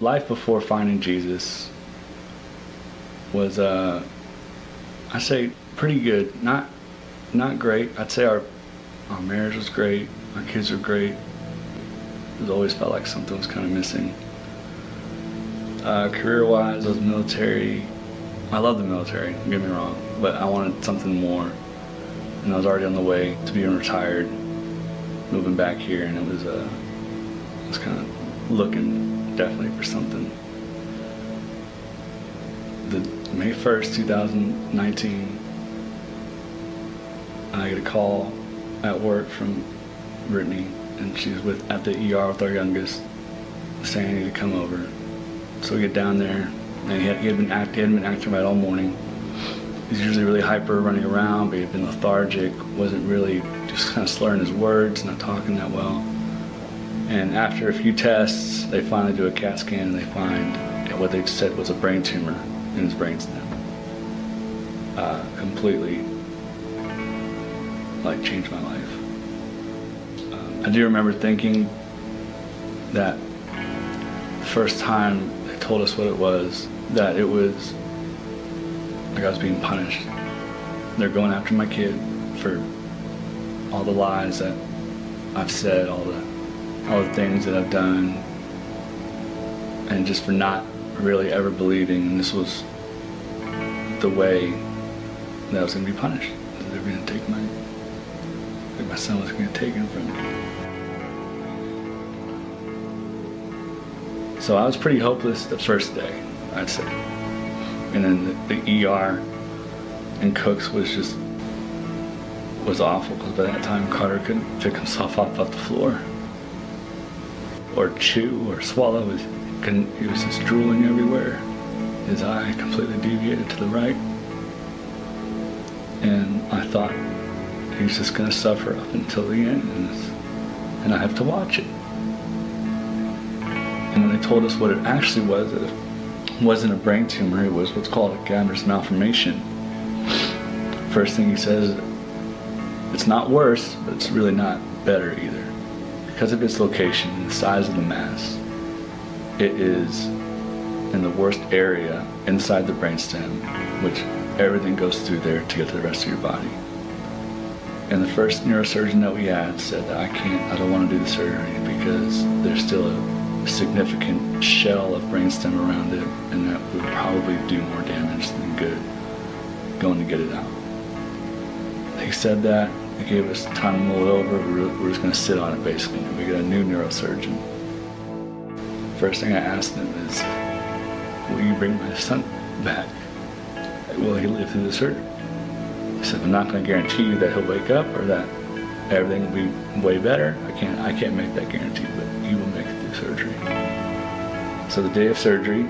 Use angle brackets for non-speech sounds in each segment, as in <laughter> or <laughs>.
life before finding Jesus was, uh, I say, pretty good. Not, not great. I'd say our, our marriage was great. Our kids were great. It always felt like something was kind of missing. Uh, career-wise, I was military. I love the military. Don't get me wrong, but I wanted something more, and I was already on the way to being retired, moving back here, and it was uh, was kind of looking definitely for something. The May 1st, 2019, I get a call at work from Brittany, and she's with at the ER with our youngest, saying I need to come over. So we get down there, and he had, he had been act, he hadn't been acting right all morning. He's usually really hyper, running around, but he had been lethargic, wasn't really just kind of slurring his words, not talking that well. And after a few tests, they finally do a CAT scan and they find what they said was a brain tumor in his brainstem. Uh, completely, like, changed my life. Um, I do remember thinking that the first time they told us what it was, that it was like I was being punished. They're going after my kid for all the lies that I've said, all the all the things that I've done, and just for not really ever believing this was the way that I was going to be punished. That they were going to take my, that my son was going to take him from me. So I was pretty hopeless the first day, I'd say. And then the, the ER and Cooks was just was awful because by that time Carter couldn't pick himself up off the floor or chew or swallow. His, he was just drooling everywhere. His eye completely deviated to the right. And I thought he's just going to suffer up until the end, and, I have to watch it. And when they told us what it actually was, it wasn't a brain tumor, it was what's called a cavernous malformation. First thing he says, it's not worse, but it's really not better either because of its location the size of the mass, it is in the worst area inside the brainstem, which everything goes through there to get to the rest of your body. And the first neurosurgeon that we had said that I can't, I don't want to do the surgery because there's still a significant shell of brainstem around it, and that would probably do more damage than good going to get it out. He said that they gave us time to mull it over. We were, we were just going to sit on it basically. We got a new neurosurgeon. First thing I asked him is, will you bring my son back? Will he live through the surgery? He said, I'm not going to guarantee you that he'll wake up or that everything will be way better. I can't, I can't make that guarantee, but he will make it through surgery. So the day of surgery,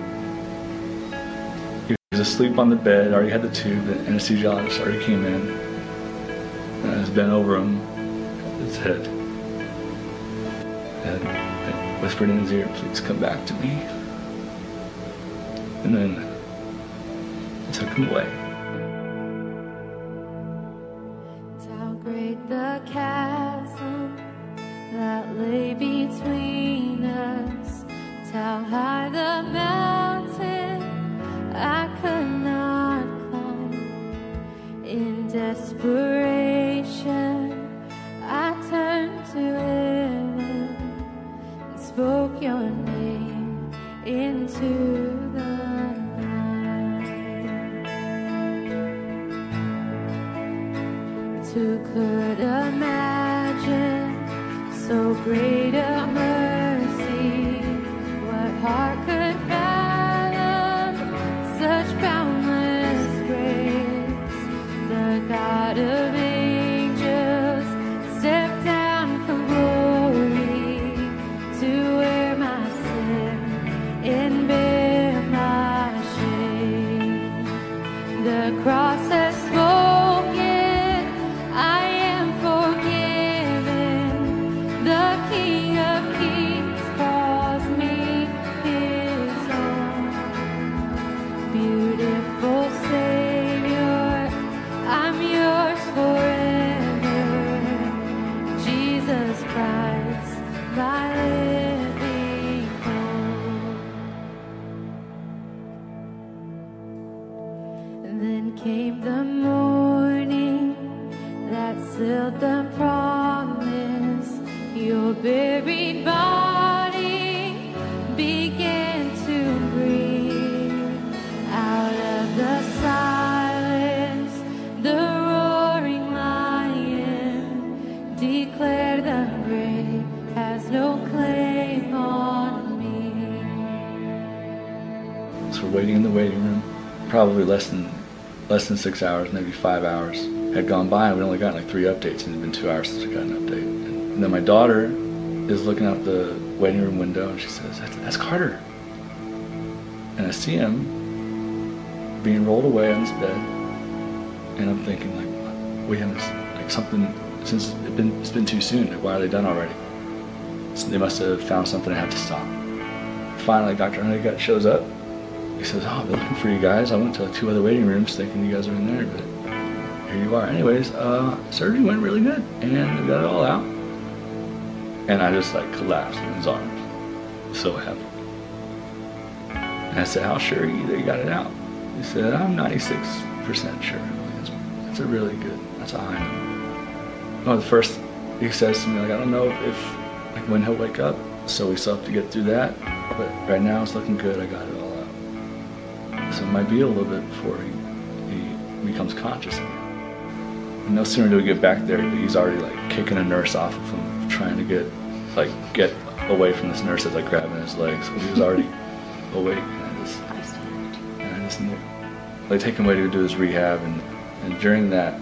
he was asleep on the bed, already had the tube, the anesthesiologist already came in I bent over him, his head. And whispered in his ear, please come back to me. And then I took him away. The chasm waiting in the waiting room. Probably less than less than six hours, maybe five hours had gone by, and we'd only gotten like three updates, and it'd been two hours since we got an update. And then my daughter is looking out the waiting room window, and she says, "That's, that's Carter." And I see him being rolled away on his bed, and I'm thinking like, we haven't like something since it's been it's been too soon. Like, why are they done already? So they must have found something and have to stop. Finally, Dr. Honeycutt shows up. He says, "Oh, I've been looking for you guys. I went to two other waiting rooms thinking you guys were in there, but here you are." Anyways, uh, surgery went really good, and we got it all out. And I just like collapsed in his arms, so happy. And I said, "How sure are you that you got it out?" He said, "I'm 96% sure." That's, that's a really good. That's a high number. Well, the first he says to me, like, "I don't know if like when he'll wake up, so we still have to get through that." But right now it's looking good. I got it all out. So it might be a little bit before he, he becomes conscious again. And no sooner do we get back there, he's already like kicking a nurse off of him, trying to get like get away from this nurse that's like grabbing his legs. He was already <laughs> awake, and I just and I just knew. They take him away to do his rehab, and, and during that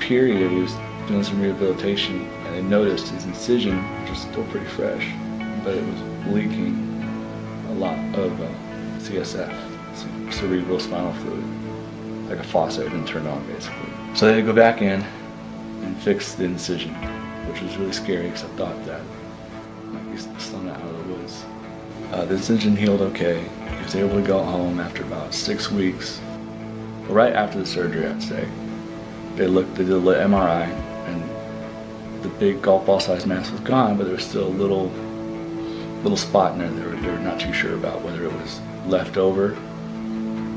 period, he was doing some rehabilitation, and they noticed his incision, which was still pretty fresh, but it was leaking a lot of uh, CSF, cerebral spinal fluid, like a faucet had been turned on basically. So they had to go back in and fix the incision, which was really scary because I thought that like he's still out of the woods. Uh, the incision healed okay. He was able to go home after about six weeks. Right after the surgery, I'd say. They looked, they did little MRI, and the big golf ball sized mass was gone, but there was still a little little spot in there they they were not too sure about whether it was left over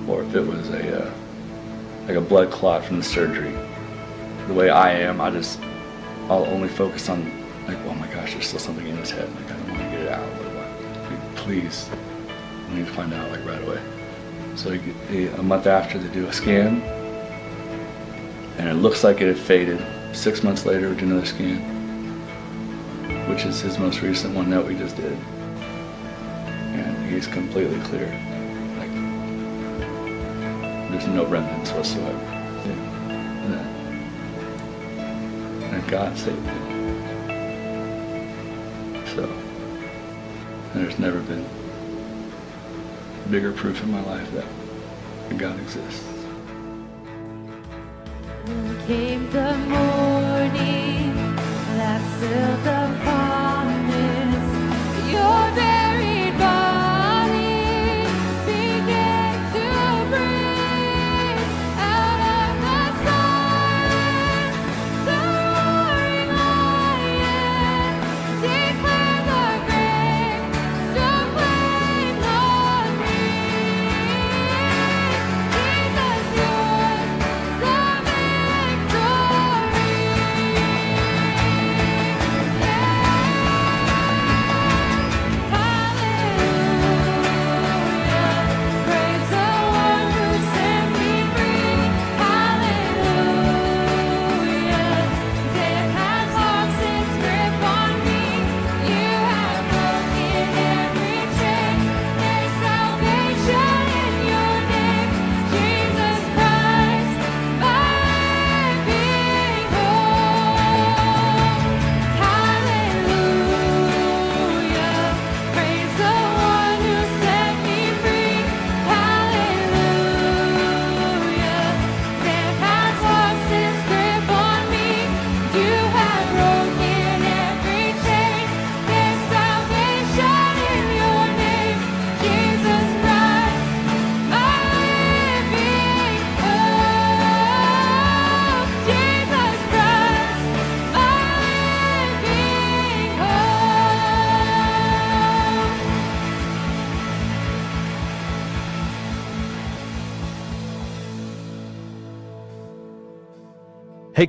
or if it was a uh, like a blood clot from the surgery. The way I am, I just I'll only focus on like, oh my gosh, there's still something in his head. Like I don't want to get it out. What do I- Please, I need to find out like right away. So a month after they do a scan, and it looks like it had faded. Six months later, we do another scan, which is his most recent one that we just did, and he's completely clear. There's no remnants whatsoever. Yeah. And, and God saved him. So there's never been bigger proof in my life that God exists. Came the morning that sealed the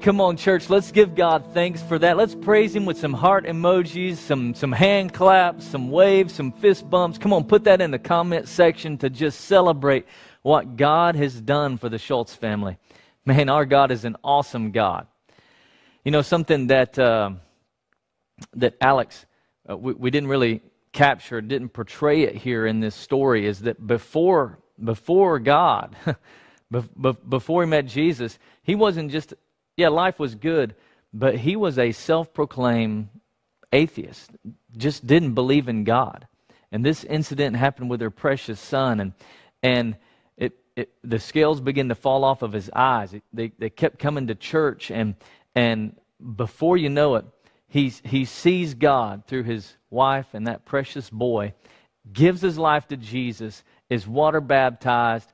come on, church. Let's give God thanks for that. Let's praise Him with some heart emojis, some, some hand claps, some waves, some fist bumps. Come on, put that in the comment section to just celebrate what God has done for the Schultz family. Man, our God is an awesome God. You know, something that, uh, that Alex, uh, we, we didn't really capture, didn't portray it here in this story is that before, before God, <laughs> before he met Jesus, he wasn't just yeah, life was good, but he was a self proclaimed atheist, just didn't believe in God. And this incident happened with their precious son, and, and it, it, the scales began to fall off of his eyes. they, they kept coming to church, and, and before you know it, he's, he sees God through his wife and that precious boy, gives his life to Jesus, is water baptized,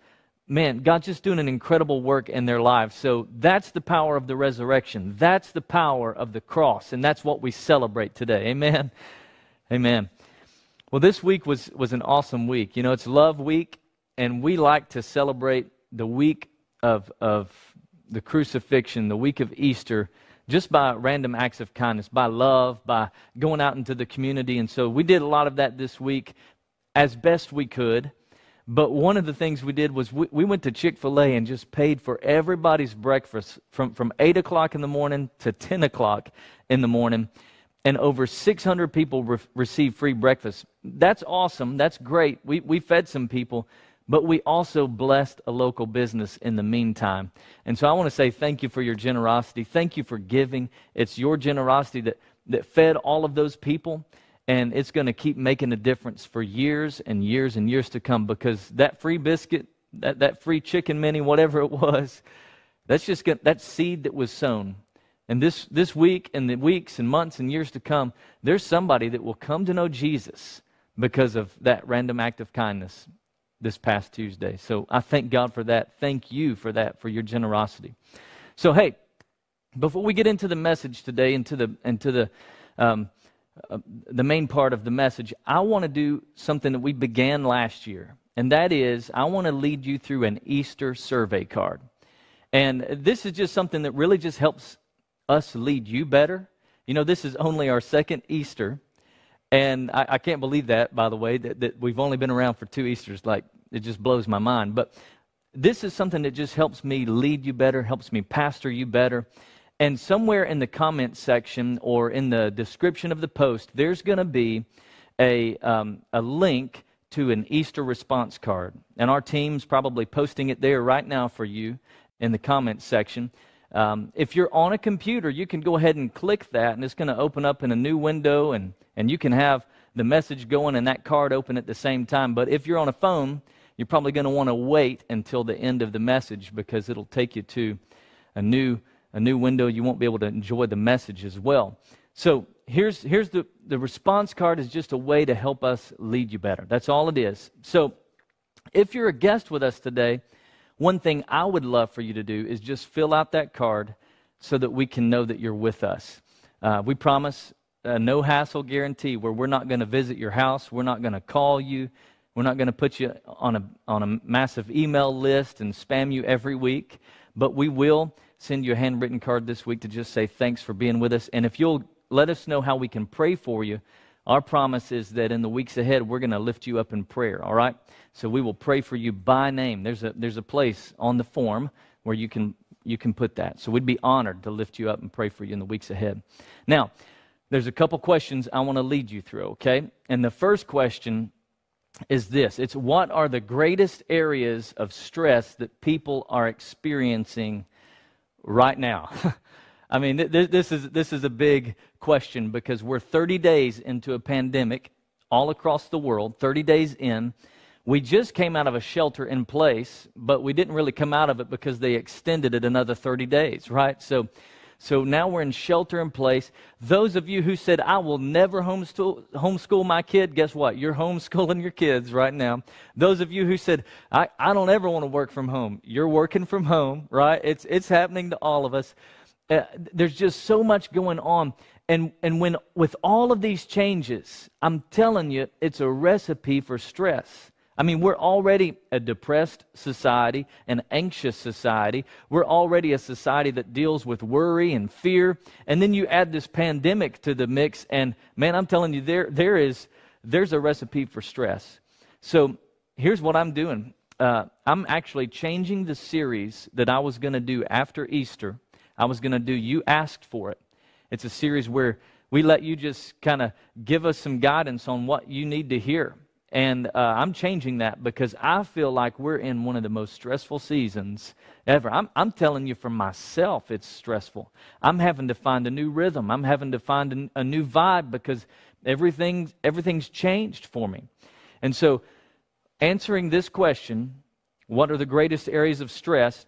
man, God's just doing an incredible work in their lives. So that's the power of the resurrection. That's the power of the cross. And that's what we celebrate today. Amen. Amen. Well, this week was, was an awesome week. You know, it's Love Week, and we like to celebrate the week of, of the crucifixion, the week of Easter, just by random acts of kindness, by love, by going out into the community. And so we did a lot of that this week as best we could. But one of the things we did was we, we went to Chick fil A and just paid for everybody's breakfast from, from 8 o'clock in the morning to 10 o'clock in the morning. And over 600 people re- received free breakfast. That's awesome. That's great. We, we fed some people, but we also blessed a local business in the meantime. And so I want to say thank you for your generosity. Thank you for giving. It's your generosity that, that fed all of those people and it's going to keep making a difference for years and years and years to come because that free biscuit, that, that free chicken mini, whatever it was, that's just get, that seed that was sown. And this, this week and the weeks and months and years to come, there's somebody that will come to know Jesus because of that random act of kindness this past Tuesday. So I thank God for that. Thank you for that, for your generosity. So, hey, before we get into the message today, into the, into the, um, the main part of the message, I want to do something that we began last year, and that is I want to lead you through an Easter survey card. And this is just something that really just helps us lead you better. You know, this is only our second Easter, and I, I can't believe that, by the way, that, that we've only been around for two Easters. Like, it just blows my mind. But this is something that just helps me lead you better, helps me pastor you better. And somewhere in the comment section or in the description of the post, there's going to be a, um, a link to an Easter response card. And our team's probably posting it there right now for you in the comment section. Um, if you're on a computer, you can go ahead and click that, and it's going to open up in a new window, and, and you can have the message going and that card open at the same time. But if you're on a phone, you're probably going to want to wait until the end of the message because it'll take you to a new a new window, you won't be able to enjoy the message as well. So here's, here's the, the response card is just a way to help us lead you better. That's all it is. So if you're a guest with us today, one thing I would love for you to do is just fill out that card so that we can know that you're with us. Uh, we promise a no hassle guarantee where we're not going to visit your house, we're not going to call you, we're not going to put you on a, on a massive email list and spam you every week, but we will send you a handwritten card this week to just say thanks for being with us. And if you'll let us know how we can pray for you, our promise is that in the weeks ahead, we're going to lift you up in prayer, all right? So we will pray for you by name. There's a, there's a place on the form where you can, you can put that. So we'd be honored to lift you up and pray for you in the weeks ahead. Now, there's a couple questions I want to lead you through, okay? And the first question is this it's what are the greatest areas of stress that people are experiencing right now? <laughs> I mean, th- this, is, this is a big question because we're 30 days into a pandemic all across the world, 30 days in. We just came out of a shelter in place, but we didn't really come out of it because they extended it another 30 days, right? So so now we're in shelter in place. Those of you who said, I will never homeschool, homeschool my kid, guess what? You're homeschooling your kids right now. Those of you who said, I, I don't ever want to work from home, you're working from home, right? It's, it's happening to all of us. Uh, there's just so much going on. And, and when, with all of these changes, I'm telling you, it's a recipe for stress. I mean, we're already a depressed society, an anxious society. We're already a society that deals with worry and fear. And then you add this pandemic to the mix, and man, I'm telling you, there, there is, there's a recipe for stress. So here's what I'm doing uh, I'm actually changing the series that I was going to do after Easter. I was going to do You Asked for It. It's a series where we let you just kind of give us some guidance on what you need to hear. And uh, I'm changing that because I feel like we're in one of the most stressful seasons ever. I'm, I'm telling you for myself, it's stressful. I'm having to find a new rhythm. I'm having to find a, new vibe because everything's, everything's changed for me. And so, answering this question, what are the greatest areas of stress,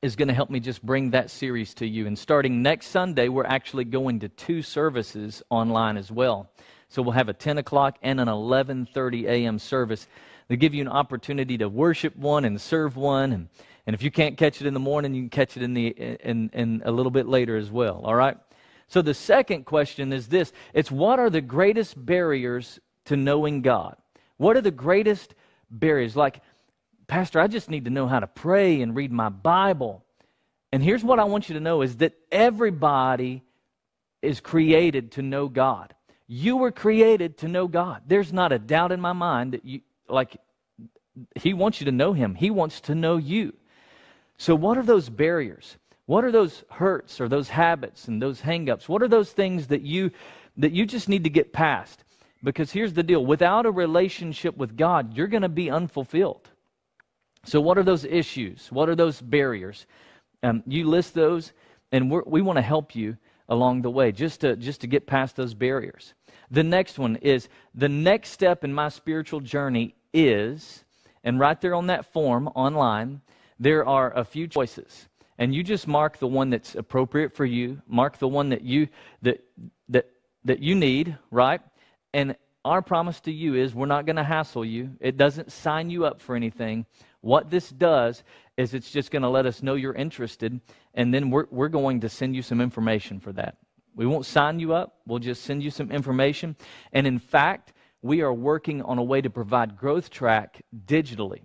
is going to help me just bring that series to you. And starting next Sunday, we're actually going to two services online as well. So we'll have a 10 o'clock and an 11:30 a.m. service. They give you an opportunity to worship one and serve one, and, and if you can't catch it in the morning, you can catch it in the in, in a little bit later as well. All right. So the second question is this: It's what are the greatest barriers to knowing God? What are the greatest barriers? Like, Pastor, I just need to know how to pray and read my Bible. And here's what I want you to know: is that everybody is created to know God. You were created to know God. There's not a doubt in my mind that you, like, He wants you to know Him. He wants to know you. So, what are those barriers? What are those hurts or those habits and those hangups? What are those things that you that you just need to get past? Because here's the deal: without a relationship with God, you're going to be unfulfilled. So, what are those issues? What are those barriers? Um, you list those, and we want to help you along the way, just to just to get past those barriers. The next one is the next step in my spiritual journey is, and right there on that form online, there are a few choices. And you just mark the one that's appropriate for you, mark the one that you that that that you need, right? And our promise to you is we're not going to hassle you. It doesn't sign you up for anything. What this does is it's just going to let us know you're interested, and then we're, we're going to send you some information for that. We won't sign you up, we'll just send you some information. And in fact, we are working on a way to provide Growth Track digitally.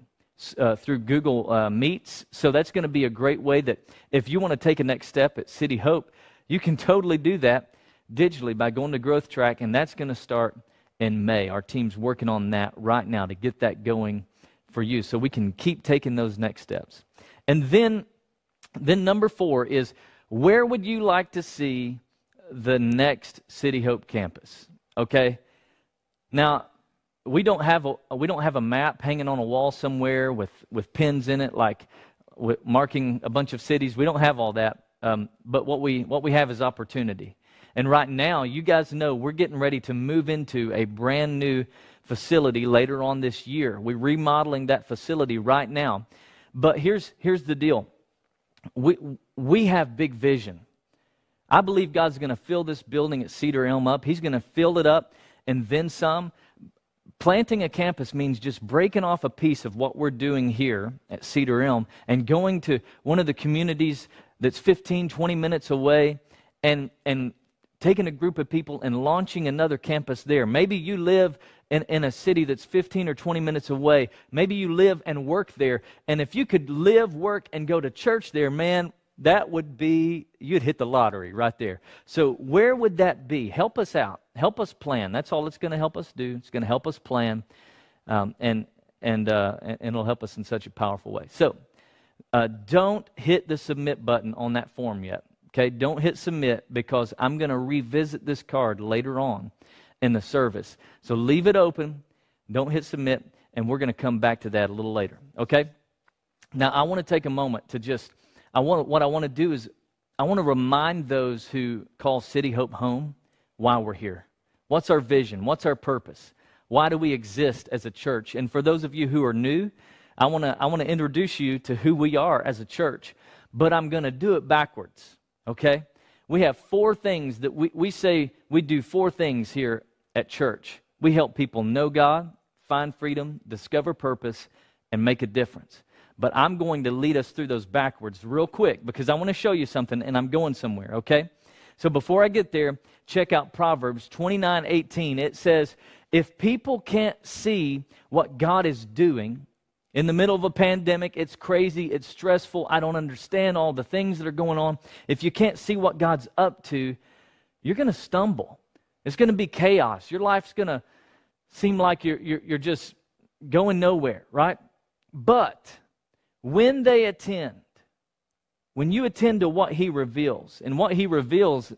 Uh, through Google uh, Meets. So that's going to be a great way that if you want to take a next step at City Hope, you can totally do that digitally by going to Growth Track, and that's going to start in May. Our team's working on that right now to get that going for you so we can keep taking those next steps. And then, then number four is where would you like to see the next City Hope campus. Okay? Now, we don't have a we don't have a map hanging on a wall somewhere with with pins in it like marking a bunch of cities. We don't have all that. Um, but what we what we have is opportunity. And right now, you guys know we're getting ready to move into a brand new facility later on this year. We're remodeling that facility right now. But here's here's the deal. We we have big vision. I believe God's going to fill this building at Cedar Elm up. He's going to fill it up and then some. Planting a campus means just breaking off a piece of what we're doing here at Cedar Elm and going to one of the communities that's 15, 20 minutes away and, and taking a group of people and launching another campus there. Maybe you live in, in a city that's 15 or 20 minutes away. Maybe you live and work there. And if you could live, work, and go to church there, man, that would be, you'd hit the lottery right there. So, where would that be? Help us out. Help us plan. That's all it's going to help us do. It's going to help us plan, um, and, and, uh, and it'll help us in such a powerful way. So, uh, don't hit the submit button on that form yet. Okay, don't hit submit because I'm going to revisit this card later on in the service. So, leave it open. Don't hit submit, and we're going to come back to that a little later. Okay? Now, I want to take a moment to just I want, what I want to do is I want to remind those who call City Hope home why we're here. What's our vision? What's our purpose? Why do we exist as a church? And for those of you who are new, I want to I want to introduce you to who we are as a church, but I'm going to do it backwards. Okay? We have four things that we, we say we do four things here at church. We help people know God, find freedom, discover purpose, and make a difference but I'm going to lead us through those backwards real quick because I want to show you something and I'm going somewhere, okay? So before I get there, check out Proverbs 29 18. It says, If people can't see what God is doing in the middle of a pandemic, it's crazy, it's stressful, I don't understand all the things that are going on. If you can't see what God's up to, you're going to stumble. It's going to be chaos. Your life's going to seem like you're, you're, you're just going nowhere, right? But when they attend, when you attend to what He reveals, and what He reveals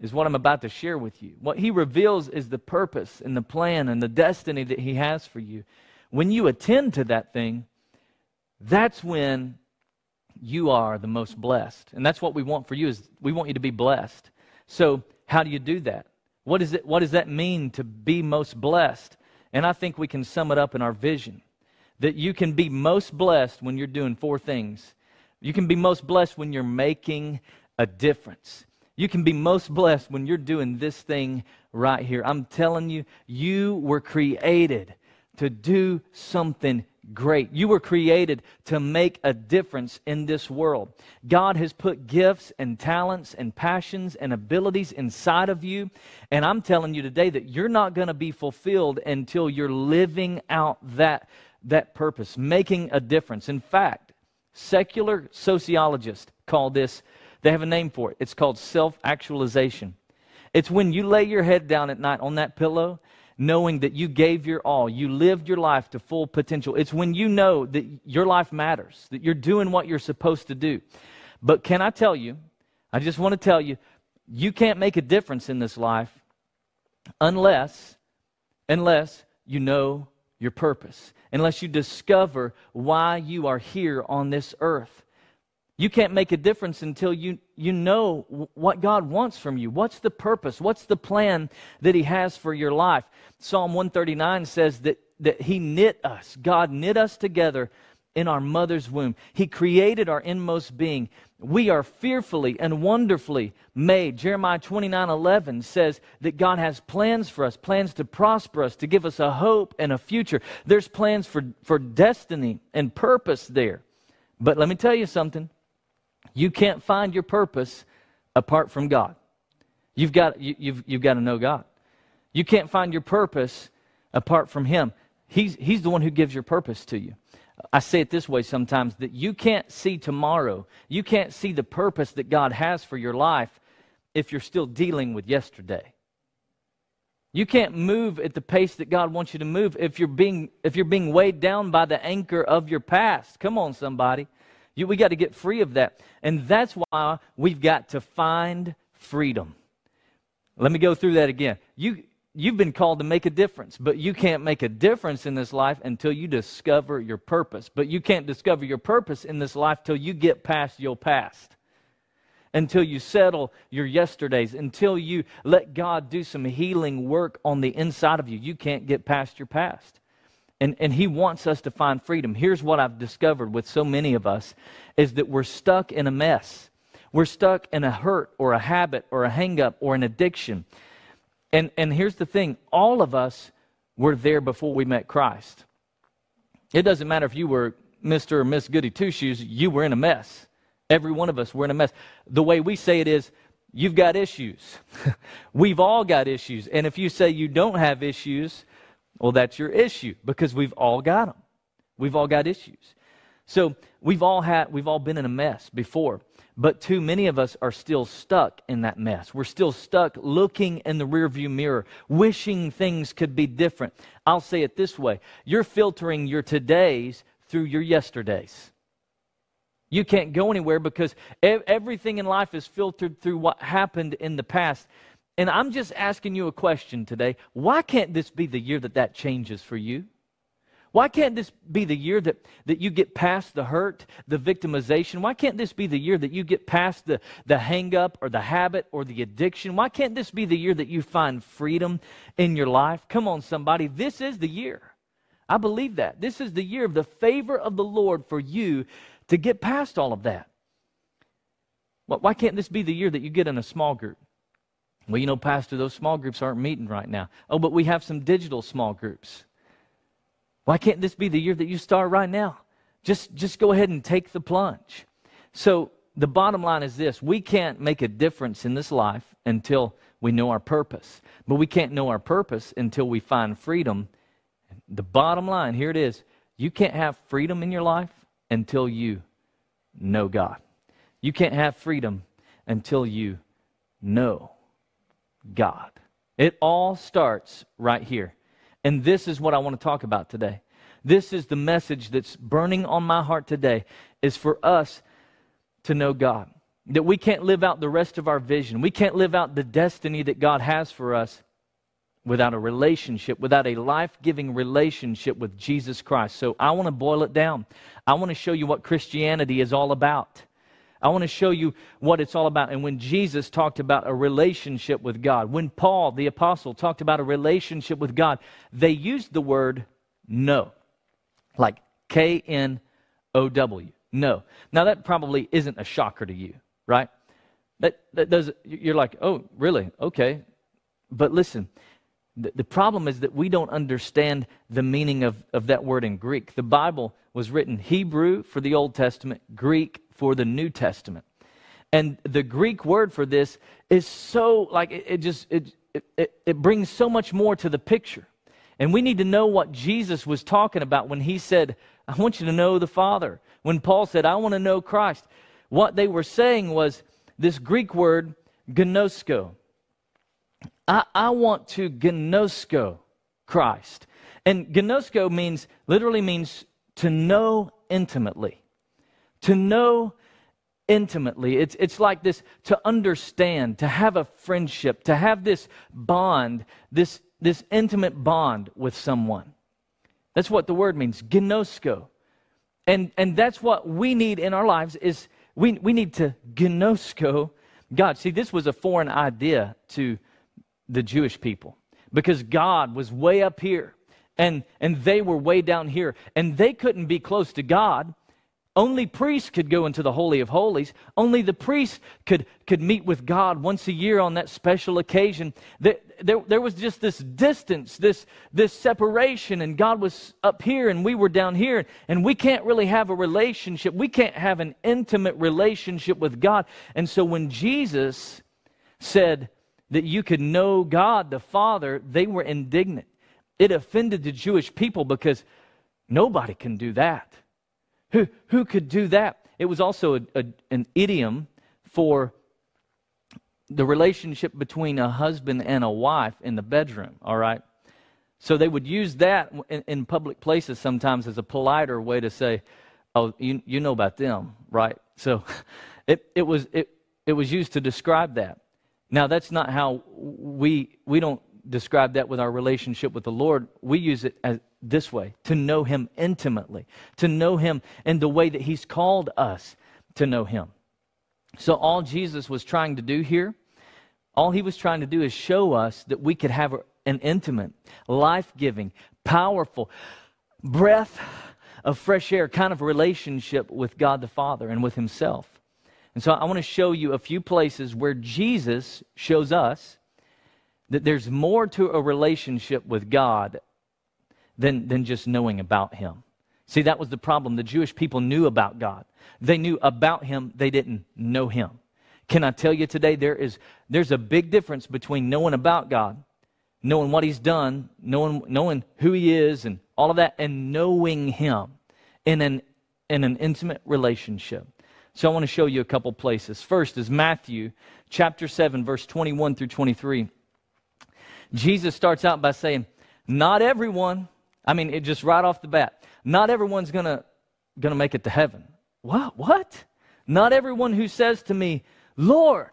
is what I'm about to share with you. What He reveals is the purpose and the plan and the destiny that He has for you. When you attend to that thing, that's when you are the most blessed. And that's what we want for you is we want you to be blessed. So, how do you do that? What, is it, what does that mean to be most blessed? And I think we can sum it up in our vision that you can be most blessed when you're doing four things. You can be most blessed when you're making a difference. You can be most blessed when you're doing this thing right here. I'm telling you, you were created to do something great. You were created to make a difference in this world. God has put gifts and talents and passions and abilities inside of you. And I'm telling you today that you're not going to be fulfilled until you're living out that, that purpose, making a difference. In fact, secular sociologists call this, they have a name for it. It's called self actualization. It's when you lay your head down at night on that pillow knowing that you gave your all, you lived your life to full potential. It's when you know that your life matters, that you're doing what you're supposed to do. But can I tell you, I just want to tell you, you can't make a difference in this life unless unless you know your purpose, unless you discover why you are here on this earth. You can't make a difference until you, you know what God wants from you. What's the purpose? What's the plan that He has for your life? Psalm 139 says that, that He knit us, God knit us together in our mother's womb. He created our inmost being. We are fearfully and wonderfully made. Jeremiah 29 11 says that God has plans for us, plans to prosper us, to give us a hope and a future. There's plans for, for destiny and purpose there. But let me tell you something you can't find your purpose apart from God. You've got, you, you've, you've got to know God. You can't find your purpose apart from Him. He's, he's the one who gives your purpose to you. I say it this way sometimes that you can't see tomorrow. You can't see the purpose that God has for your life if you're still dealing with yesterday. You can't move at the pace that God wants you to move if you're being, if you're being weighed down by the anchor of your past. Come on, somebody. You, we got to get free of that. And that's why we've got to find freedom. Let me go through that again. You, you've been called to make a difference, but you can't make a difference in this life until you discover your purpose. But you can't discover your purpose in this life till you get past your past. Until you settle your yesterdays, until you let God do some healing work on the inside of you, you can't get past your past. And, and he wants us to find freedom. Here's what I've discovered with so many of us is that we're stuck in a mess. We're stuck in a hurt or a habit or a hangup or an addiction. And, and here's the thing all of us were there before we met Christ. It doesn't matter if you were Mr. or Miss Goody Two Shoes, you were in a mess. Every one of us were in a mess. The way we say it is, you've got issues. <laughs> We've all got issues. And if you say you don't have issues, well, that's your issue because we've all got them. We've all got issues. So we've all had, we've all been in a mess before, but too many of us are still stuck in that mess. We're still stuck looking in the rearview mirror, wishing things could be different. I'll say it this way you're filtering your todays through your yesterdays. You can't go anywhere because everything in life is filtered through what happened in the past. And I'm just asking you a question today. Why can't this be the year that that changes for you? Why can't this be the year that, that you get past the hurt, the victimization? Why can't this be the year that you get past the, the hang up or the habit or the addiction? Why can't this be the year that you find freedom in your life? Come on, somebody. This is the year. I believe that. This is the year of the favor of the Lord for you to get past all of that. Why can't this be the year that you get in a small group? Well, you know, Pastor, those small groups aren't meeting right now. Oh, but we have some digital small groups. Why can't this be the year that you start right now? Just, just go ahead and take the plunge. So, the bottom line is this we can't make a difference in this life until we know our purpose. But we can't know our purpose until we find freedom. The bottom line here it is you can't have freedom in your life until you know God. You can't have freedom until you know God. It all starts right here. And this is what I want to talk about today. This is the message that's burning on my heart today is for us to know God. That we can't live out the rest of our vision. We can't live out the destiny that God has for us without a relationship, without a life giving relationship with Jesus Christ. So I want to boil it down. I want to show you what Christianity is all about. I want to show you what it's all about. And when Jesus talked about a relationship with God, when Paul, the apostle, talked about a relationship with God, they used the word know, like K N O W. No. Now, that probably isn't a shocker to you, right? That, that does, you're like, oh, really? Okay. But listen, the, the problem is that we don't understand the meaning of, of that word in Greek. The Bible was written Hebrew for the Old Testament, Greek for the New Testament. And the Greek word for this is so, like, it, it just, it, it, it brings so much more to the picture. And we need to know what Jesus was talking about when he said, I want you to know the Father. When Paul said, I want to know Christ. What they were saying was this Greek word, gnosko. I, I want to gnosko Christ. And gnosko means, literally means to know intimately. To know intimately. It's, it's like this to understand, to have a friendship, to have this bond, this, this intimate bond with someone. That's what the word means, gnosko. And, and that's what we need in our lives is we, we need to gnosko God. See, this was a foreign idea to the Jewish people because God was way up here and, and they were way down here and they couldn't be close to God only priests could go into the Holy of Holies. Only the priests could, could meet with God once a year on that special occasion. There, there, there, was just this distance, this, this separation, and God was up here and we were down here, and we can't really have a relationship. We can't have an intimate relationship with God. And so when Jesus said that you could know God the Father, they were indignant. It offended the Jewish people because nobody can do that. Who, who could do that? It was also a, a, an idiom for the relationship between a husband and a wife in the bedroom, all right? So they would use that in, in, public places sometimes as a politer way to say, oh, you, you know about them, right? So <laughs> it, it, was, it, it was used to describe that. Now, that's not how we, we don't describe that with our relationship with the Lord. We use it as, this way to know Him intimately, to know Him in the way that He's called us to know Him. So, all Jesus was trying to do here, all He was trying to do is show us that we could have an intimate, life giving, powerful breath of fresh air kind of relationship with God the Father and with Himself. And so, I want to show you a few places where Jesus shows us that there's more to a relationship with God than, than just knowing about him. See, that was the problem. The Jewish people knew about God. They knew about him, they didn't know him. Can I tell you today there is there's a big difference between knowing about God, knowing what he's done, knowing knowing who he is and all of that and knowing him in an in an intimate relationship. So I want to show you a couple places. First is Matthew chapter 7 verse 21 through 23. Jesus starts out by saying, "Not everyone I mean, it just right off the bat. Not everyone's gonna gonna make it to heaven. What? What? Not everyone who says to me, Lord,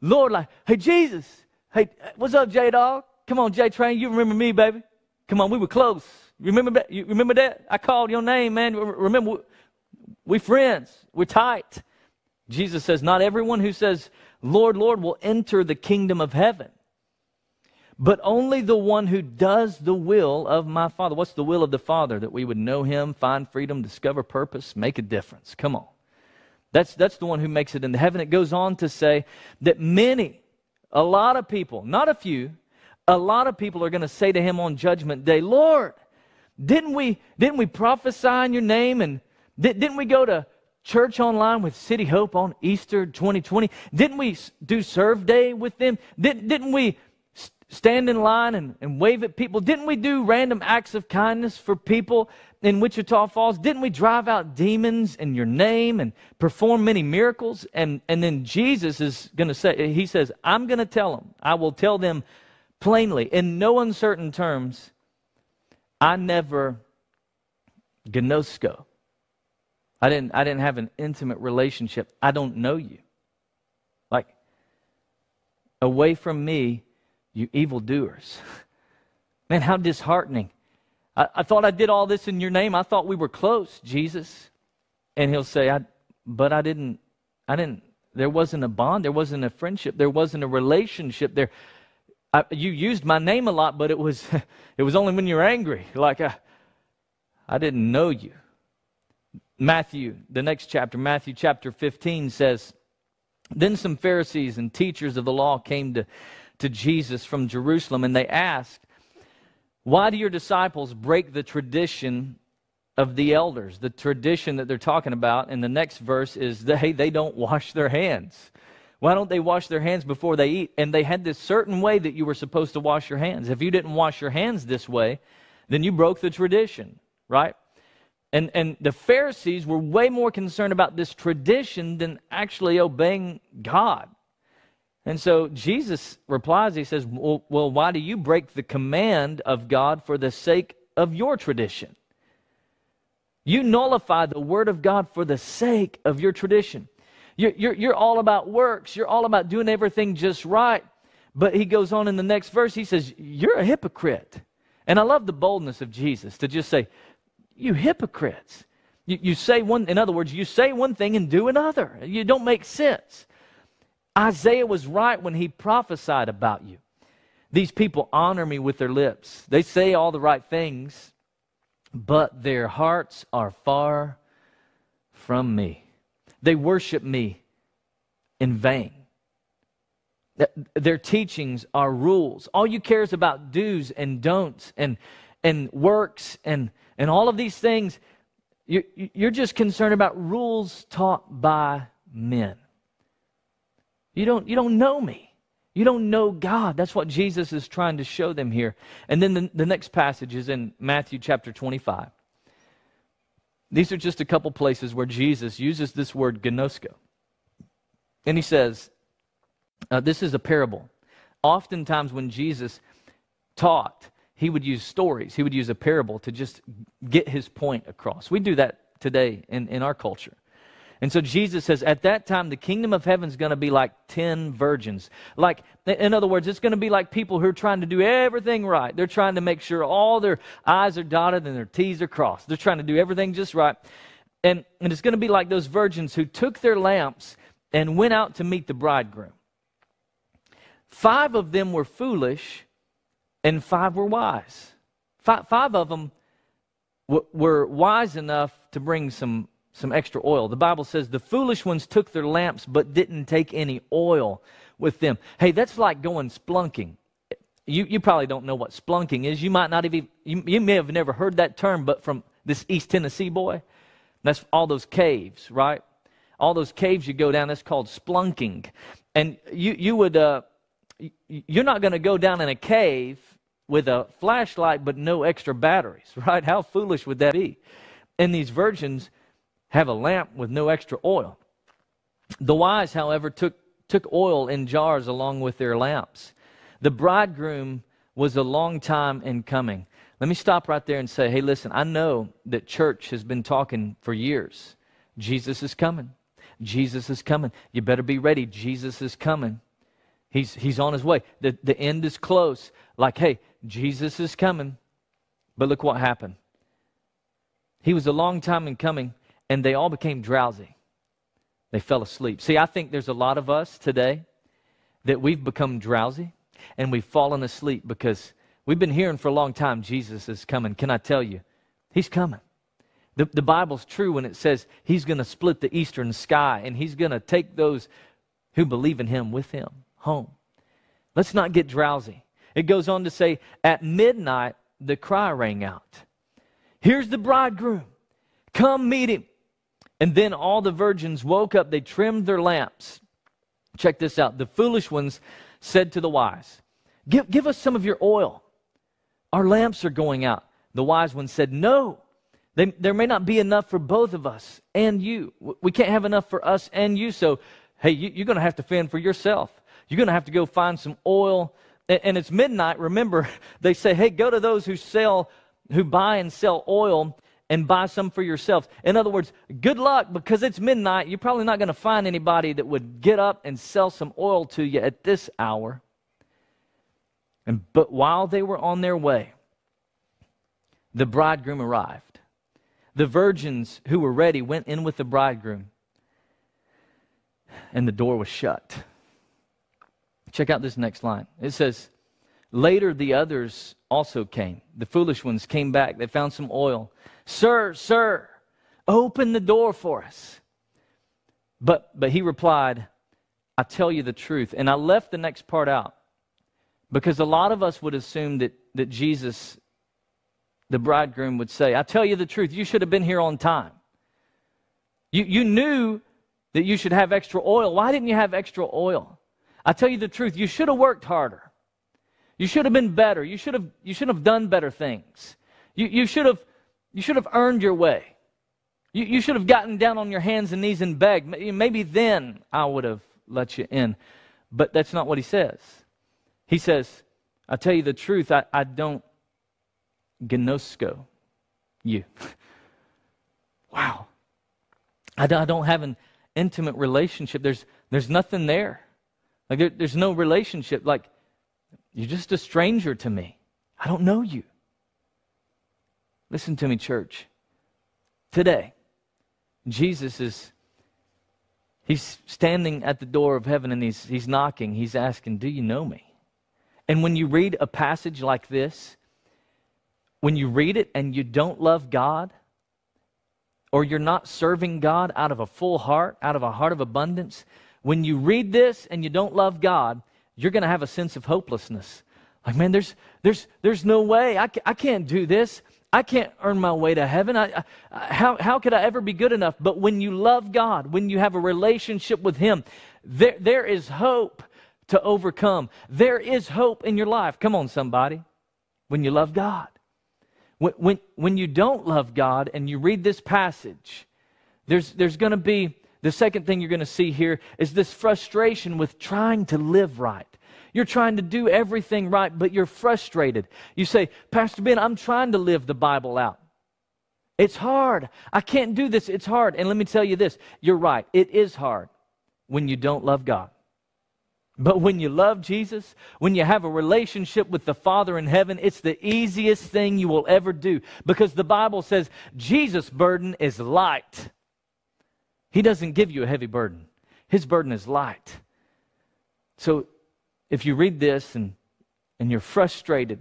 Lord, like, hey Jesus, hey, what's up, J Dog? Come on, J Train, you remember me, baby? Come on, we were close. Remember that? You remember that? I called your name, man. Remember, we friends. We're tight. Jesus says, not everyone who says, Lord, Lord, will enter the kingdom of heaven but only the one who does the will of my Father. What's the will of the Father? That we would know Him, find freedom, discover purpose, make a difference. Come on. That's, that's the one who makes it into heaven. It goes on to say that many, a lot of people, not a few, a lot of people are going to say to Him on Judgment Day, Lord, didn't we, didn't we prophesy in your name and didn't we go to church online with City Hope on Easter 2020? Didn't we do Serve Day with them? Didn't, didn't we stand in line and, and wave at people? Didn't we do random acts of kindness for people in Wichita Falls? Didn't we drive out demons in your name and perform many miracles? And, and then Jesus is going to say, He says, I'm going to tell them, I will tell them plainly, in no uncertain terms, I never gnosko. I didn't, I didn't have an intimate relationship. I don't know you. Like, away from me, you evildoers. <laughs> Man, how disheartening. I, I thought I did all this in your name. I thought we were close, Jesus. And he'll say, I, but I didn't, I didn't, there wasn't a bond, there wasn't a friendship, there wasn't a relationship there. I, you used my name a lot, but it was, <laughs> it was only when you were angry. Like, I, I didn't know you. Matthew, the next chapter, Matthew chapter 15 says, Then some Pharisees and teachers of the law came to, to Jesus from Jerusalem, and they asked, Why do your disciples break the tradition of the elders? The tradition that they're talking about in the next verse is <laughs> they, they don't wash their hands. Why don't they wash their hands before they eat? And they had this certain way that you were supposed to wash your hands. If you didn't wash your hands this way, then you broke the tradition, right? And, and the Pharisees were way more concerned about this tradition than actually obeying God. And so Jesus replies, He says, well, well, why do you break the command of God for the sake of your tradition? You nullify the word of God for the sake of your tradition. You're, you're, you're all about works, you're all about doing everything just right. But he goes on in the next verse, he says, You're a hypocrite. And I love the boldness of Jesus to just say, You hypocrites. You, you say one, in other words, you say one thing and do another. You don't make sense. Isaiah was right when he prophesied about you. These people honor me with their lips. They say all the right things, but their hearts are far from me. They worship me in vain. Their teachings are rules. All you care is about do's and don'ts and, and works and, and all of these things. You, you- you're just concerned about rules taught by men. You don't, you don't know me. You don't know God. That's what Jesus is trying to show them here. And then the, the next passage is in Matthew chapter 25. These are just a couple places where Jesus uses this word gnosko. And he says, uh, this is a parable. Oftentimes, when Jesus taught, he would use stories, he would use a parable to just get his point across. We do that today in, in our culture. And so Jesus says, at that time, the kingdom of heaven is going to be like 10 virgins. Like, in other words, it's going to be like people who are trying to do everything right. They're trying to make sure all their I's are dotted and their T's are crossed. They're trying to do everything just right. And, and it's going to be like those virgins who took their lamps and went out to meet the bridegroom. Five of them were foolish, and five were wise. Five, five of them w- were wise enough to bring some, some extra oil. The Bible says the foolish ones took their lamps but didn't take any oil with them. Hey, that's like going splunking. You, you probably don't know what splunking is. You might not even, you, you may have never heard that term, but from this East Tennessee boy, that's all those caves, right? All those caves you go down, that's called splunking. And you, you would, uh, you're not going to go down in a cave with a flashlight but no extra batteries, <laughs> right? How foolish would that be? And these virgins have a lamp with no extra oil. The wise, however, took, took oil in jars along with their lamps. The bridegroom was a long time in coming. Let me stop right there and say, hey, listen, I know that church has been talking for years. Jesus is coming. Jesus is coming. You better be ready. Jesus is coming. He's, he's on his way. The, the end is close. Like, hey, Jesus is coming. But look what happened. He was a long time in coming, and they all became drowsy. They fell asleep. See, I think there's a lot of us today that we've become drowsy and we've fallen asleep because we've been hearing for a long time Jesus is coming. Can I tell you? He's coming. The, the Bible's true when it says he's going to split the eastern sky and he's going to take those who believe in him with him home. Let's not get drowsy. It goes on to say, at midnight, the cry rang out Here's the bridegroom. Come meet him. And then all the virgins woke up, they trimmed their lamps. Check this out. The foolish ones said to the wise, Give, give us some of your oil. Our lamps are going out. The wise ones said, No, they, there may not be enough for both of us and you. We can't have enough for us and you. So, hey, you, you're going to have to fend for yourself. You're going to have to go find some oil. And, and it's midnight. Remember, <laughs> they say, hey, go to those who sell, who buy and sell oil and buy some for yourselves. In other words, good luck because it's midnight. You're probably not going to find anybody that would get up and sell some oil to you at this hour. And, but while they were on their way, the bridegroom arrived. The virgins who were ready went in with the bridegroom, and the door was shut. Check out this next line. It says, Later the others also came. The foolish ones came back. They found some oil. Sir, sir, open the door for us. But, but he replied, I tell you the truth. And I left the next part out because a lot of us would assume that, that Jesus, the bridegroom, would say, I tell you the truth, you should have been here on time. You, you knew that you should have extra oil. Why didn't you have extra oil? I tell you the truth, you should have worked harder. You should have been better. You should have, you should have done better things. You, you, should have, you should have earned your way. You, you should have gotten down on your hands and knees and begged. Maybe then I would have let you in. But that's not what he says. He says, I tell you the truth, I, I don't gnosko you. <laughs> wow. I, I don't have an intimate relationship. There's, there's nothing there. Like there, there's no relationship. Like you're just a stranger to me. I don't know you. Listen to me, church. Today, Jesus is he's standing at the door of heaven and he's he's knocking. He's asking, "Do you know me?" And when you read a passage like this, when you read it and you don't love God, or you're not serving God out of a full heart, out of a heart of abundance, when you read this and you don't love God, you're going to have a sense of hopelessness. Like, man, there's, there's, there's no way. I, I can't do this. I can't earn my way to heaven. I, I, how, how could I ever be good enough? But when you love God, when you have a relationship with Him, there, there is hope to overcome. There is hope in your life. Come on, somebody. When you love God. When, when, when you don't love God and you read this passage, there's, there's going to be the second thing you're going to see here is this frustration with trying to live right. You're trying to do everything right, but you're frustrated. You say, Pastor Ben, I'm trying to live the Bible out. It's hard. I can't do this. It's hard. And let me tell you this you're right. It is hard when you don't love God. But when you love Jesus, when you have a relationship with the Father in heaven, it's the easiest thing you will ever do because the Bible says Jesus' burden is light he doesn't give you a heavy burden, His burden is light. So if you read this and, and you're frustrated,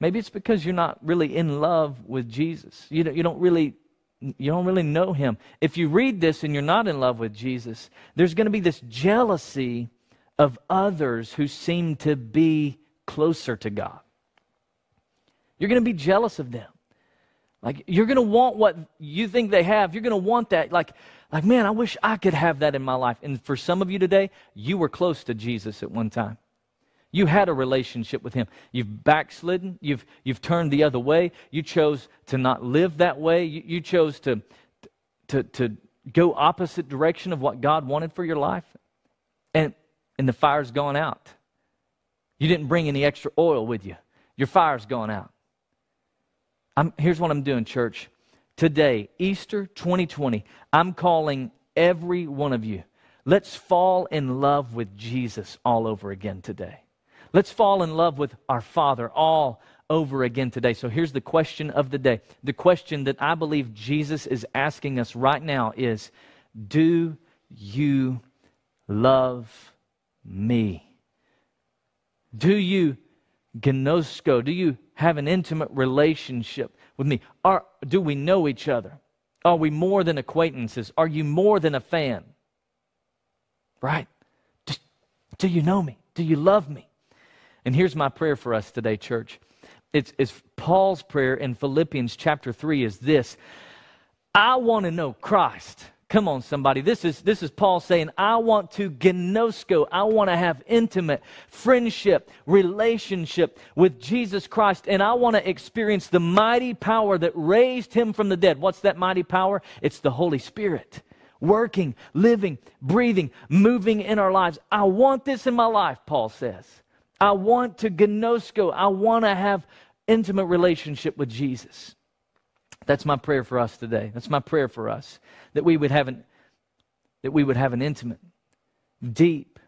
maybe it's because you're not really in love with Jesus. You don't, you don't really you don't really know him. If you read this and you're not in love with Jesus, there's going to be this jealousy of others who seem to be closer to God. You're going to be jealous of them. Like you're going to want what you think they have. You're going to want that. Like, like, man, I wish I could have that in my life. And for some of you today, you were close to Jesus at one time. You had a relationship with him. You've backslidden. You've, you've turned the other way. You chose to not live that way. You, you chose to, to, to go opposite direction of what God wanted for your life. And, and the fire's gone out. You didn't bring any extra oil with you. Your fire's gone out. I'm, here's what I'm doing, church. Today, Easter 2020, I'm calling every one of you. Let's fall in love with Jesus all over again today. Let's fall in love with our Father all over again today. So here's the question of the day. The question that I believe Jesus is asking us right now is Do you love me? Do you gnosko? Do you have an intimate relationship with me? Are, do we know each other? Are we more than acquaintances? Are you more than a fan? Right? Do, do you know me? Do you love me? And here's my prayer for us today, church. It's, it's Paul's prayer in Philippians chapter 3 is this I want to know Christ. Come on, somebody. This is, this is Paul saying, I want to gnosko. I want to have intimate friendship, relationship with Jesus Christ, and I want to experience the mighty power that raised him from the dead. What's that mighty power? It's the Holy Spirit working, living, breathing, moving in our lives. I want this in my life, Paul says. I want to gnosko. I want to have intimate relationship with Jesus. That's my prayer for us today. That's my prayer for us that we would have an that we would have an intimate, deep,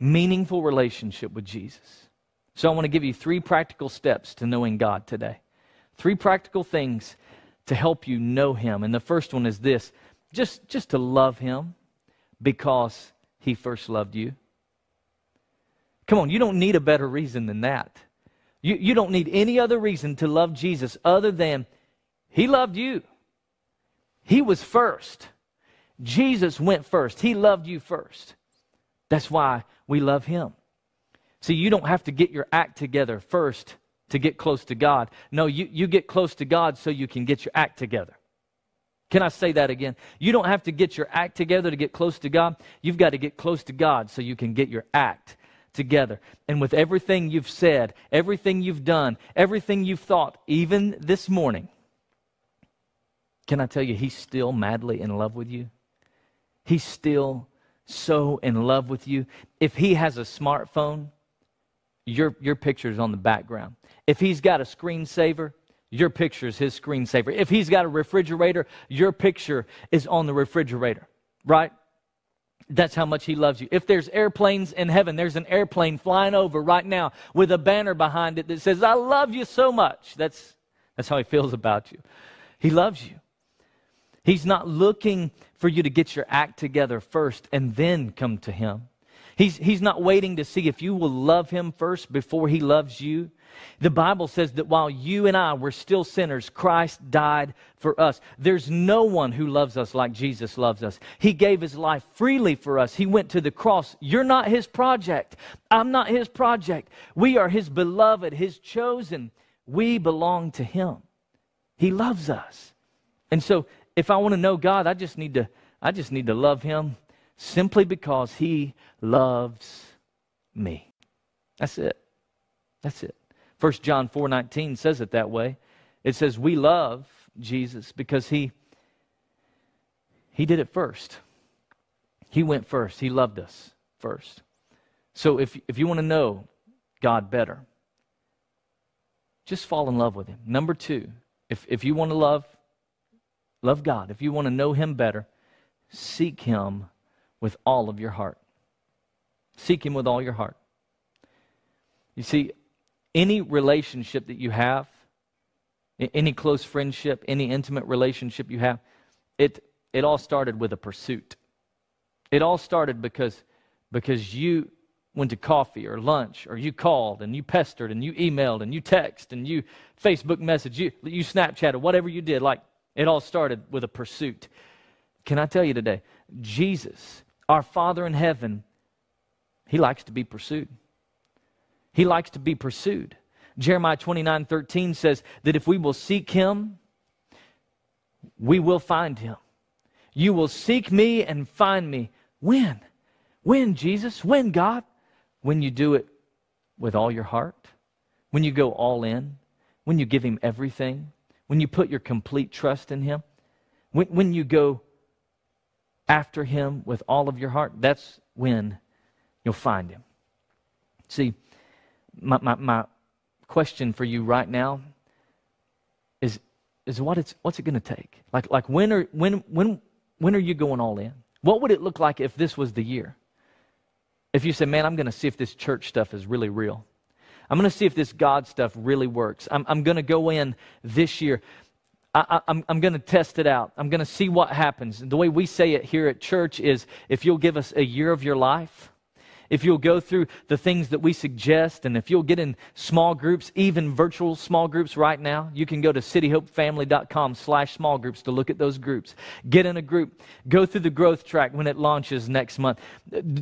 meaningful relationship with Jesus. So I want to give you three practical steps to knowing God today. Three practical things to help you know him. And the first one is this, just just to love him because he first loved you. Come on, you don't need a better reason than that. You, you don't need any other reason to love Jesus other than he loved you. He was first. Jesus went first. He loved you first. That's why we love him. See, you don't have to get your act together first to get close to God. No, you, you get close to God so you can get your act together. Can I say that again? You don't have to get your act together to get close to God. You've got to get close to God so you can get your act together. And with everything you've said, everything you've done, everything you've thought, even this morning, can I tell you, he's still madly in love with you? He's still so in love with you. If he has a smartphone, your, your picture is on the background. If he's got a screensaver, your picture is his screensaver. If he's got a refrigerator, your picture is on the refrigerator, right? That's how much he loves you. If there's airplanes in heaven, there's an airplane flying over right now with a banner behind it that says, I love you so much. That's, that's how he feels about you. He loves you. He's not looking for you to get your act together first and then come to Him. He's, he's not waiting to see if you will love Him first before He loves you. The Bible says that while you and I were still sinners, Christ died for us. There's no one who loves us like Jesus loves us. He gave His life freely for us. He went to the cross. You're not His project. I'm not His project. We are His beloved, His chosen. We belong to Him. He loves us. And so if I want to know God, I just need to I just need to love him simply because he loves me. That's it. That's it. 1 John 4:19 says it that way. It says we love Jesus because he he did it first. He went first. He loved us first. So if if you want to know God better, just fall in love with him. Number 2, if if you want to love Love God. If you want to know Him better, seek Him with all of your heart. Seek Him with all your heart. You see, any relationship that you have, any close friendship, any intimate relationship you have, it, it all started with a pursuit. It all started because, because you went to coffee or lunch or you called and you pestered and you emailed and you text and you Facebook message, you, you Snapchatted, whatever you did. Like it all started with a pursuit. Can I tell you today? Jesus, our Father in heaven, he likes to be pursued. He likes to be pursued. Jeremiah 29 13 says that if we will seek him, we will find him. You will seek me and find me. When? When, Jesus? When, God? When you do it with all your heart? When you go all in? When you give him everything? When you put your complete trust in Him, when, when you go after Him with all of your heart, that's when you'll find Him. See, my, my, my question for you right now is, is what it's, what's it going to take? Like, like when, are, when, when, when are you going all in? What would it look like if this was the year? If you said, man, I'm going to see if this church stuff is really real. I'm going to see if this God stuff really works. I'm, I'm going to go in this year. I, am I'm going to test it out. I'm going to see what happens. And the way we say it here at church is if you'll give us a year of your life, if you'll go through the things that we suggest, and if you'll get in small groups, even virtual small groups right now, you can go to cityhopefamily.com slash small groups to look at those groups. Get in a group. Go through the growth track when it launches next month.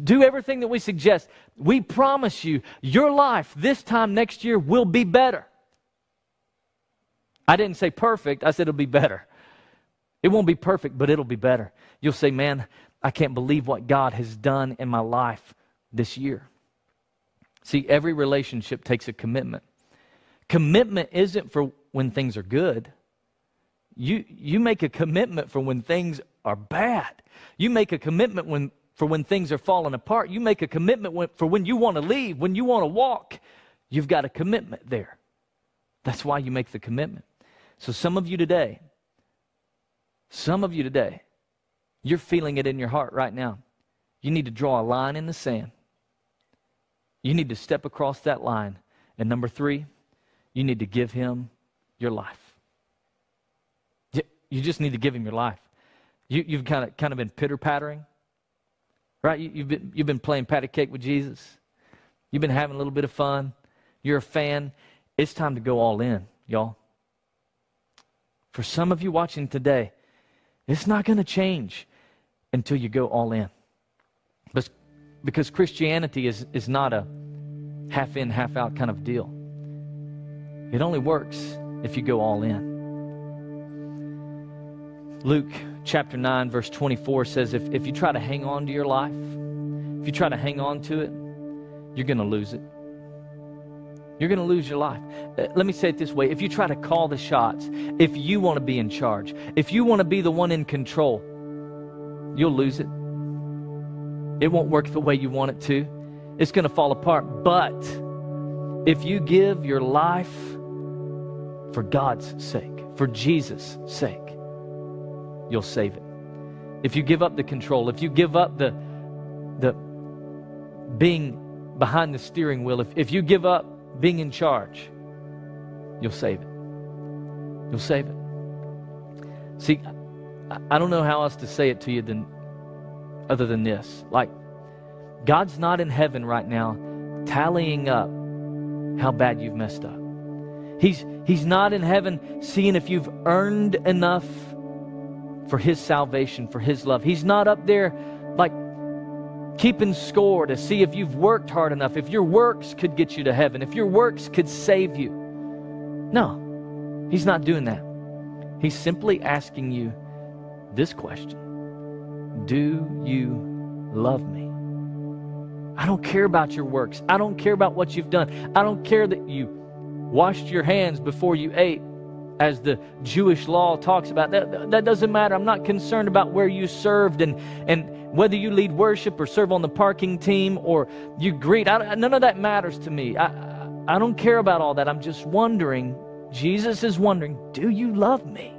Do everything that we suggest. We promise you, your life this time next year will be better. I didn't say perfect, I said it'll be better. It won't be perfect, but it'll be better. You'll say, Man, I can't believe what God has done in my life this year. See, every relationship takes a commitment. Commitment isn't for when things are good. You, you make a commitment for when things are bad. You make a commitment when, for when things are falling apart. You make a commitment when, for when you want to leave, when you want to walk. You've got a commitment there. That's why you make the commitment. So, some of you today, some of you today, you're feeling it in your heart right now. You need to draw a line in the sand. You need to step across that line. And number three, you need to give him your life. You just need to give him your life. You, you've kind of, kind of been pitter pattering, right? You, you've, been, you've been playing patty cake with Jesus. You've been having a little bit of fun. You're a fan. It's time to go all in, y'all. For some of you watching today, it's not going to change until you go all in. Because Christianity is, is not a half in, half out kind of deal. It only works if you go all in. Luke chapter 9, verse 24 says if, if you try to hang on to your life, if you try to hang on to it, you're going to lose it. You're going to lose your life. Uh, let me say it this way if you try to call the shots, if you want to be in charge, if you want to be the one in control, you'll lose it. It won't work the way you want it to. It's going to fall apart. But if you give your life for God's sake, for Jesus' sake, you'll save it. If you give up the control, if you give up the, the being behind the steering wheel, if, if you give up being in charge, you'll save it. You'll save it. See, I don't know how else to say it to you than other than this. Like, God's not in heaven right now tallying up how bad you've messed up. He's, he's not in heaven seeing if you've earned enough for His salvation, for His love. He's not up there like keeping score to see if you've worked hard enough, if your works could get you to heaven, if your works could save you. No, He's not doing that. He's simply asking you this question Do you love me? I don't care about your works. I don't care about what you've done. I don't care that you washed your hands before you ate as the Jewish law talks about. That, that doesn't matter. I'm not concerned about where you served and, and whether you lead worship or serve on the parking team or you greet. I, none of that matters to me. I, I don't care about all that. I'm just wondering, Jesus is wondering, do you love me?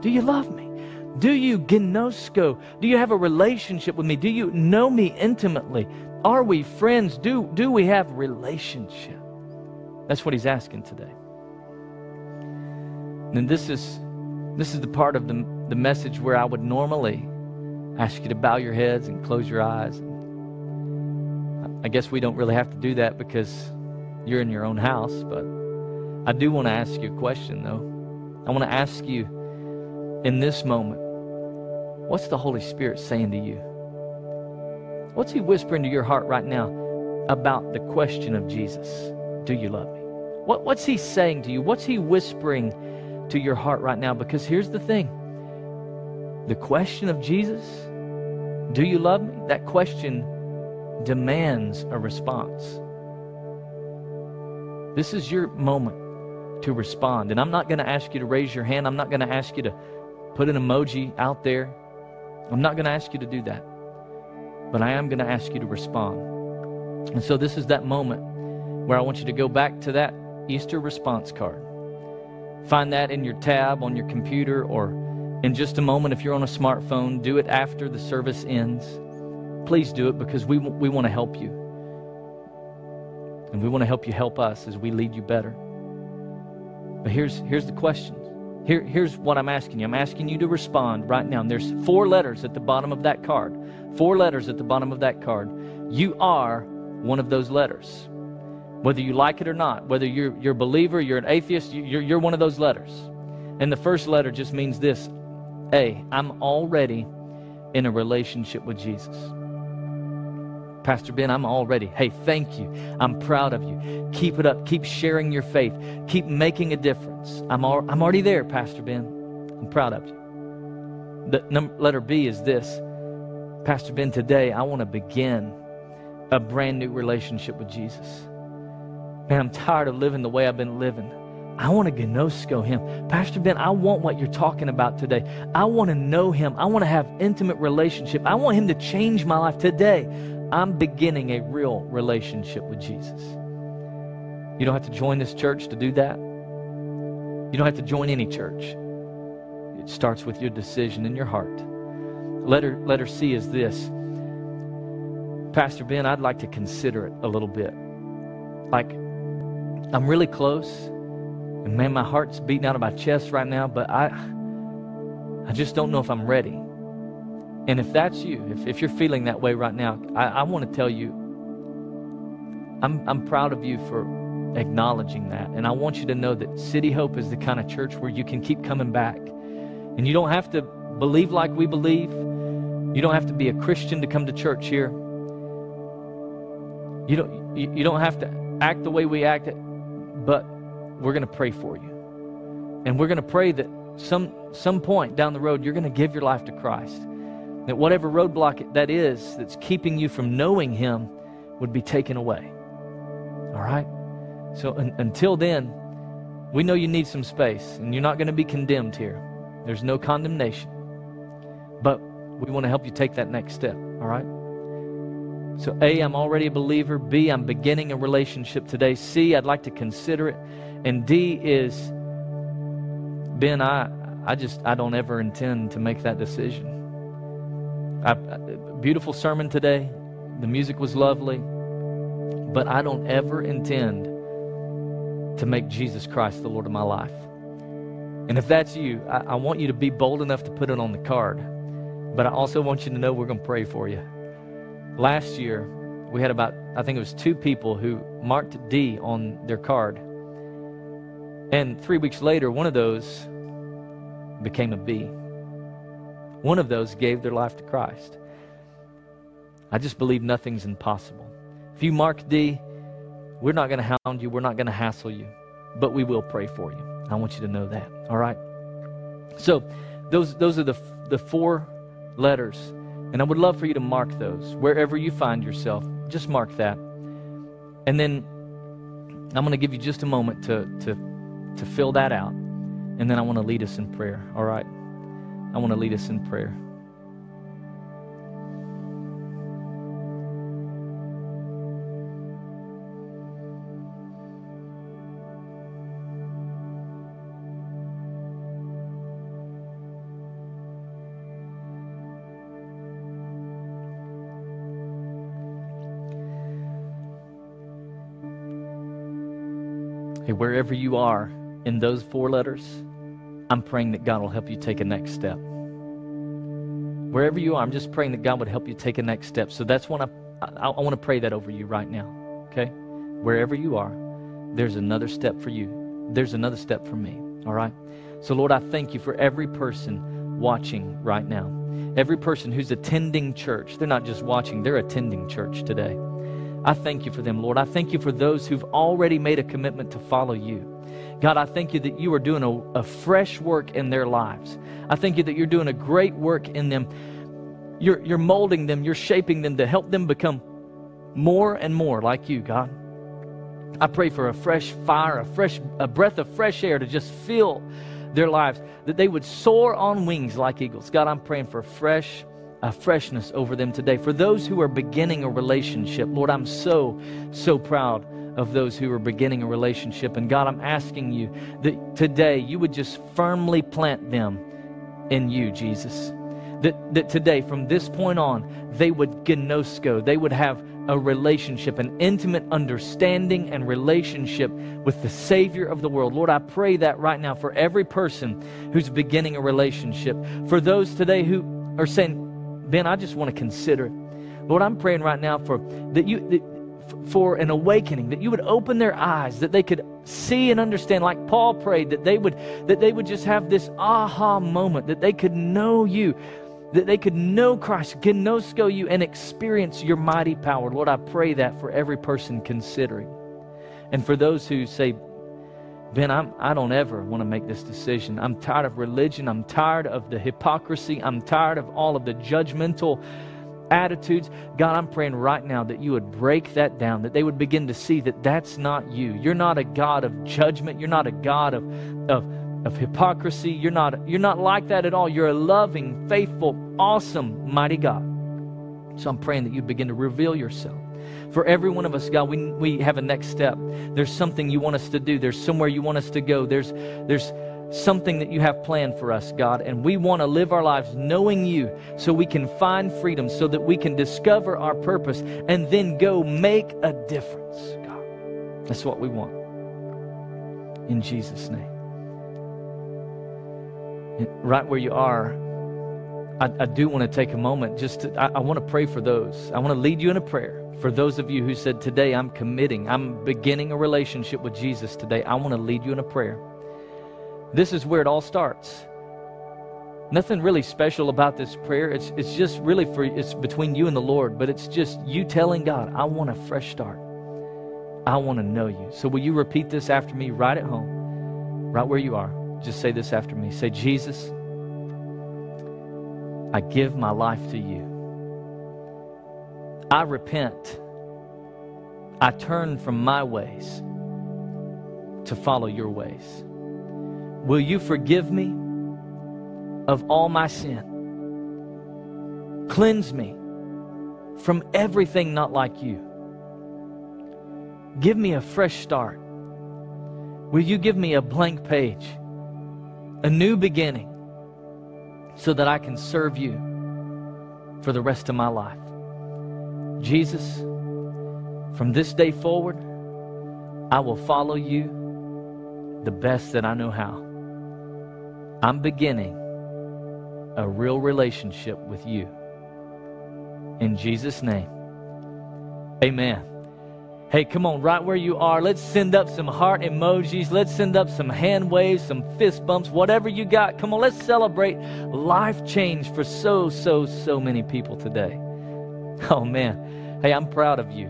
Do you love me? Do you gnosko? Do you have a relationship with me? Do you know me intimately? Are we friends? Do, do we have relationship? That's what he's asking today. And this is this is the part of the, the message where I would normally ask you to bow your heads and close your eyes. I guess we don't really have to do that because you're in your own house, but I do want to ask you a question though. I want to ask you in this moment, what's the Holy Spirit saying to you? What's He whispering to your heart right now about the question of Jesus? Do you love me? What, what's He saying to you? What's He whispering to your heart right now because here's the thing the question of Jesus, do you love me? That question demands a response. This is your moment to respond. And I'm not going to ask you to raise your hand. I'm not going to ask you to put an emoji out there. I'm not going to ask you to do that. But I am going to ask you to respond. And so this is that moment where I want you to go back to that Easter response card. Find that in your tab on your computer or in just a moment if you're on a smartphone. Do it after the service ends. Please do it because we, we want to help you. And we want to help you help us as we lead you better. But here's, here's the question. Here, here's what I'm asking you. I'm asking you to respond right now. And there's four letters at the bottom of that card. Four letters at the bottom of that card. You are one of those letters whether you like it or not, whether you're, you're a believer, you're an atheist, you're, you're one of those letters. And the first letter just means this A, I'm already in a relationship with Jesus. Pastor Ben, I'm already. Hey, thank you. I'm proud of you. Keep it up. Keep sharing your faith. Keep making a difference. I'm, al- I'm already there, Pastor Ben. I'm proud of you. The num- letter B is this Pastor Ben, today I want to begin a brand new relationship with Jesus. Man, I'm tired of living the way I've been living. I want to gnosko him. Pastor Ben, I want what you're talking about today. I want to know him. I want to have intimate relationship. I want him to change my life today. I'm beginning a real relationship with Jesus. You don't have to join this church to do that. You don't have to join any church. It starts with your decision in your heart. Letter, letter C is this Pastor Ben, I'd like to consider it a little bit. Like, I'm really close, and man, my heart's beating out of my chest right now, but I, I just don't know if I'm ready. And if that's you, if, if you're feeling that way right now, I, I want to tell you, I'm, I'm proud of you for acknowledging that. And I want you to know that City Hope is the kind of church where you can keep coming back. And you don't have to believe like we believe. You don't have to be a Christian to come to church here. You don't, you, you don't have to act the way we act, but we're going to pray for you. And we're going to pray that some, some point down the road, you're going to give your life to Christ. That whatever roadblock that is that's keeping you from knowing Him would be taken away. All right? So un- until then, we know you need some space, and you're not going to be condemned here. There's no condemnation. But we want to help you take that next step. All right? So, A, I'm already a believer. B, I'm beginning a relationship today. C, I'd like to consider it. And D is, Ben, I, I just, I don't ever intend to make that decision. I, beautiful sermon today. The music was lovely. But I don't ever intend to make Jesus Christ the Lord of my life. And if that's you, I, I want you to be bold enough to put it on the card. But I also want you to know we're going to pray for you. Last year, we had about, I think it was two people who marked D on their card. And three weeks later, one of those became a B. One of those gave their life to Christ. I just believe nothing's impossible. If you mark D, we're not going to hound you, we're not going to hassle you, but we will pray for you. I want you to know that. All right? So, those, those are the, the four letters. And I would love for you to mark those wherever you find yourself. Just mark that. And then I'm going to give you just a moment to, to, to fill that out. And then I want to lead us in prayer. All right? I want to lead us in prayer. Hey, wherever you are in those four letters, I'm praying that God will help you take a next step. Wherever you are, I'm just praying that God would help you take a next step. So that's what I, I, I want to pray that over you right now. Okay? Wherever you are, there's another step for you. There's another step for me. All right? So, Lord, I thank you for every person watching right now. Every person who's attending church. They're not just watching, they're attending church today. I thank you for them, Lord. I thank you for those who've already made a commitment to follow you. God, I thank you that you are doing a, a, fresh work in their lives. I thank you that you're doing a great work in them. You're, you're molding them, you're shaping them to help them become more and more like you, God. I pray for a fresh fire, a fresh a breath of fresh air to just fill their lives, that they would soar on wings like eagles. God, I'm praying for fresh a freshness over them today. For those who are beginning a relationship, Lord, I'm so, so proud of those who are beginning a relationship. And God, I'm asking you that today you would just firmly plant them in you, Jesus. That, that today, from this point on, they would gnosko, they would have a relationship, an intimate understanding and relationship with the Savior of the world. Lord, I pray that right now for every person who's beginning a relationship. For those today who are saying, Ben, I just want to consider. Lord, I'm praying right now for that you that, for an awakening, that you would open their eyes, that they could see and understand, like Paul prayed, that they would that they would just have this aha moment, that they could know you, that they could know Christ, gnosko you, and experience your mighty power. Lord, I pray that for every person considering. And for those who say, Ben, I'm, I don't ever want to make this decision. I'm tired of religion. I'm tired of the hypocrisy. I'm tired of all of the judgmental attitudes. God, I'm praying right now that you would break that down, that they would begin to see that that's not you. You're not a God of judgment. You're not a God of, of, of hypocrisy. You're not, you're not like that at all. You're a loving, faithful, awesome, mighty God. So I'm praying that you begin to reveal yourself. For every one of us, God, we, we have a next step. There's something you want us to do. There's somewhere you want us to go. There's, there's something that you have planned for us, God. And we want to live our lives knowing you so we can find freedom, so that we can discover our purpose and then go make a difference, God. That's what we want. In Jesus' name. Right where you are, I, I do want to take a moment just to, I, I want to pray for those. I want to lead you in a prayer for those of you who said, Today I'm committing, I'm beginning a relationship with Jesus today. I want to lead you in a prayer. This is where it all starts. Nothing really special about this prayer. It's, it's just really for, it's between you and the Lord, but it's just you telling God, I want a fresh start. I want to know you. So will you repeat this after me right at home, right where you are? Just say this after me. Say, Jesus, I give my life to you. I repent. I turn from my ways to follow your ways. Will you forgive me of all my sin? Cleanse me from everything not like you. Give me a fresh start. Will you give me a blank page, a new beginning, so that I can serve you for the rest of my life? Jesus, from this day forward, I will follow you the best that I know how. I'm beginning a real relationship with you. In Jesus' name, amen. Hey, come on, right where you are, let's send up some heart emojis. Let's send up some hand waves, some fist bumps, whatever you got. Come on, let's celebrate life change for so, so, so many people today. <laughs> Oh, man. Hey, I'm proud of you.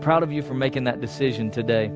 Proud of you for making that decision today.